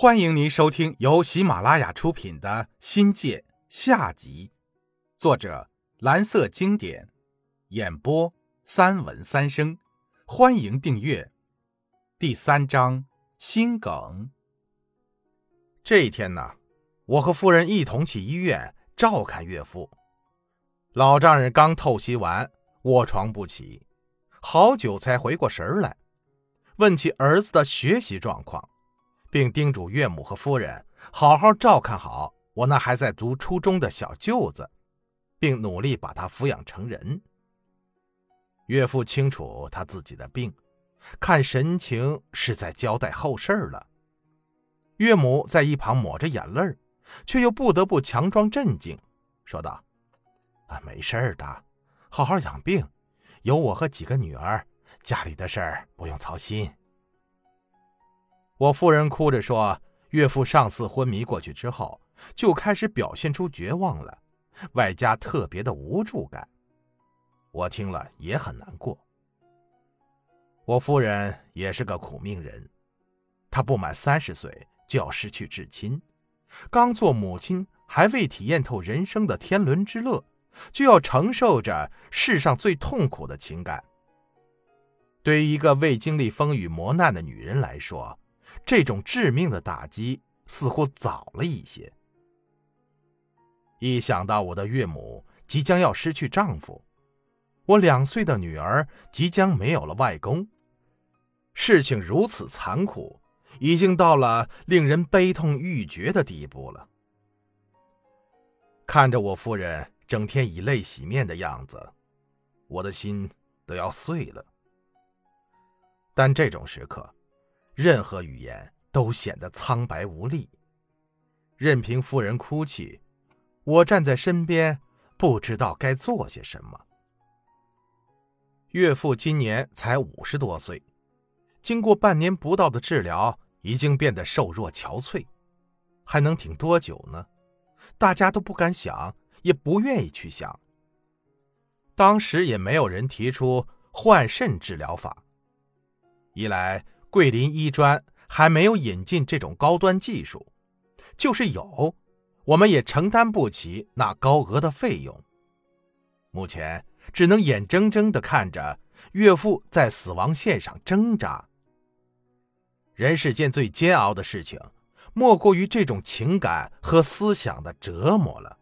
欢迎您收听由喜马拉雅出品的《新界》下集，作者蓝色经典，演播三文三生。欢迎订阅。第三章心梗。这一天呢，我和夫人一同去医院照看岳父。老丈人刚透析完，卧床不起，好久才回过神来，问起儿子的学习状况。并叮嘱岳母和夫人好好照看好我那还在读初中的小舅子，并努力把他抚养成人。岳父清楚他自己的病，看神情是在交代后事了。岳母在一旁抹着眼泪，却又不得不强装镇静，说道：“啊，没事的，好好养病，有我和几个女儿，家里的事儿不用操心。”我夫人哭着说：“岳父上次昏迷过去之后，就开始表现出绝望了，外加特别的无助感。”我听了也很难过。我夫人也是个苦命人，她不满三十岁就要失去至亲，刚做母亲还未体验透人生的天伦之乐，就要承受着世上最痛苦的情感。对于一个未经历风雨磨难的女人来说，这种致命的打击似乎早了一些。一想到我的岳母即将要失去丈夫，我两岁的女儿即将没有了外公，事情如此残酷，已经到了令人悲痛欲绝的地步了。看着我夫人整天以泪洗面的样子，我的心都要碎了。但这种时刻。任何语言都显得苍白无力，任凭夫人哭泣，我站在身边，不知道该做些什么。岳父今年才五十多岁，经过半年不到的治疗，已经变得瘦弱憔悴，还能挺多久呢？大家都不敢想，也不愿意去想。当时也没有人提出换肾治疗法，一来。桂林医专还没有引进这种高端技术，就是有，我们也承担不起那高额的费用。目前只能眼睁睁地看着岳父在死亡线上挣扎。人世间最煎熬的事情，莫过于这种情感和思想的折磨了。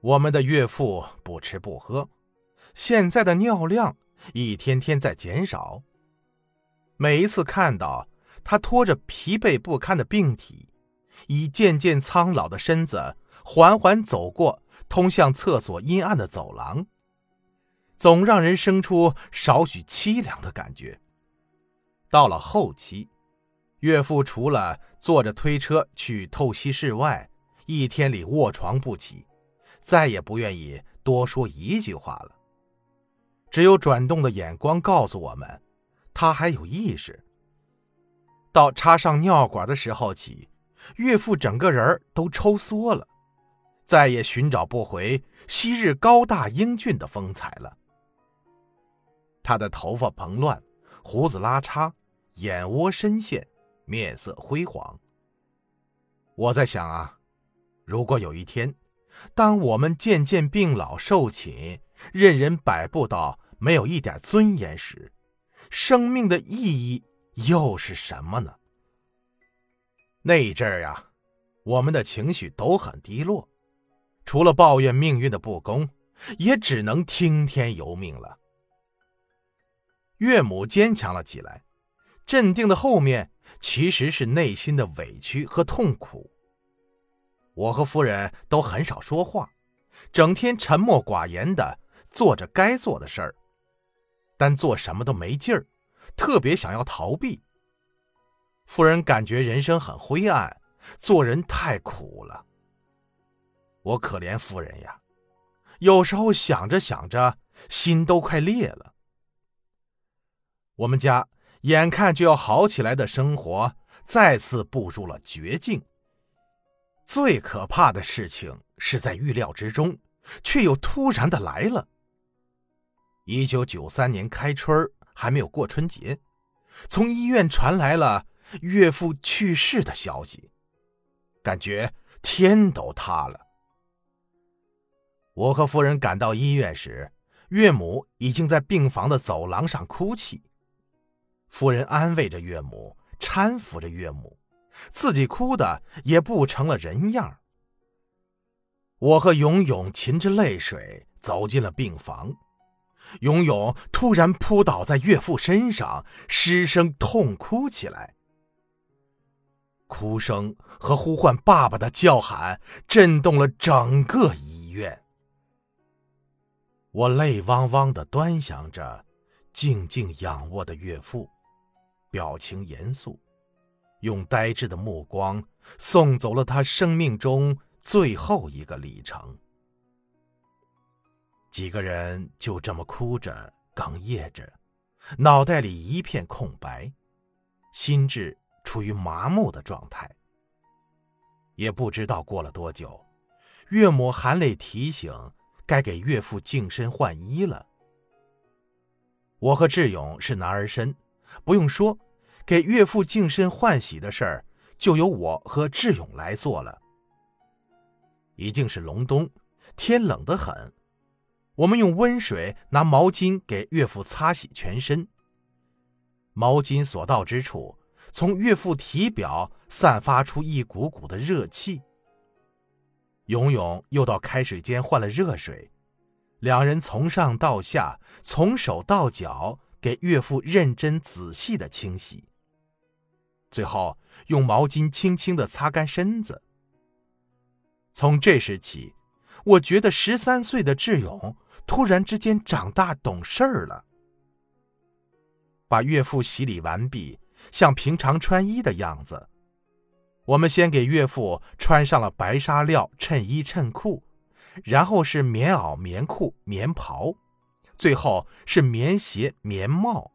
我们的岳父不吃不喝，现在的尿量一天天在减少。每一次看到他拖着疲惫不堪的病体，以渐渐苍老的身子缓缓走过通向厕所阴暗的走廊，总让人生出少许凄凉的感觉。到了后期，岳父除了坐着推车去透析室外，一天里卧床不起，再也不愿意多说一句话了，只有转动的眼光告诉我们。他还有意识。到插上尿管的时候起，岳父整个人都抽缩了，再也寻找不回昔日高大英俊的风采了。他的头发蓬乱，胡子拉碴，眼窝深陷，面色灰黄。我在想啊，如果有一天，当我们渐渐病老受寝，任人摆布到没有一点尊严时，生命的意义又是什么呢？那一阵儿呀，我们的情绪都很低落，除了抱怨命运的不公，也只能听天由命了。岳母坚强了起来，镇定的后面其实是内心的委屈和痛苦。我和夫人都很少说话，整天沉默寡言的做着该做的事儿。但做什么都没劲儿，特别想要逃避。夫人感觉人生很灰暗，做人太苦了。我可怜夫人呀，有时候想着想着，心都快裂了。我们家眼看就要好起来的生活，再次步入了绝境。最可怕的事情是在预料之中，却又突然的来了。一九九三年开春还没有过春节，从医院传来了岳父去世的消息，感觉天都塌了。我和夫人赶到医院时，岳母已经在病房的走廊上哭泣。夫人安慰着岳母，搀扶着岳母，自己哭的也不成了人样。我和勇勇噙着泪水走进了病房，勇勇突然扑倒在岳父身上，失声痛哭起来。哭声和呼唤爸爸的叫喊震动了整个医院。我泪汪汪的端详着静静仰卧的岳父，表情严肃，用呆滞的目光送走了他生命中最后一个里程。几个人就这么哭着、哽咽着，脑袋里一片空白，心智处于麻木的状态。也不知道过了多久，岳母含泪提醒。该给岳父净身换衣了。我和志勇是男儿身，不用说，给岳父净身换洗的事儿就由我和志勇来做了。已经是隆冬，天冷得很，我们用温水拿毛巾给岳父擦洗全身。毛巾所到之处，从岳父体表散发出一股股的热气。勇勇又到开水间换了热水，两人从上到下，从手到脚给岳父认真仔细的清洗。最后用毛巾轻轻的擦干身子。从这时起，我觉得十三岁的志勇突然之间长大懂事儿了。把岳父洗礼完毕，像平常穿衣的样子。我们先给岳父穿上了白纱料衬衣衬裤，然后是棉袄、棉裤、棉袍，最后是棉鞋、棉帽。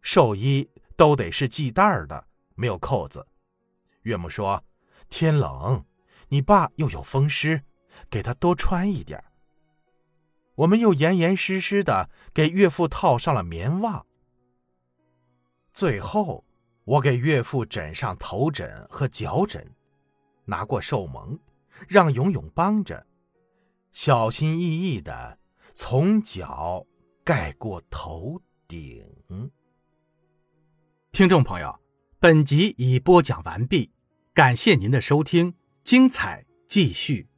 寿衣都得是系带的，没有扣子。岳母说：“天冷，你爸又有风湿，给他多穿一点。”我们又严严实实的给岳父套上了棉袜。最后。我给岳父枕上头枕和脚枕，拿过寿蒙，让勇勇帮着，小心翼翼的从脚盖过头顶。听众朋友，本集已播讲完毕，感谢您的收听，精彩继续。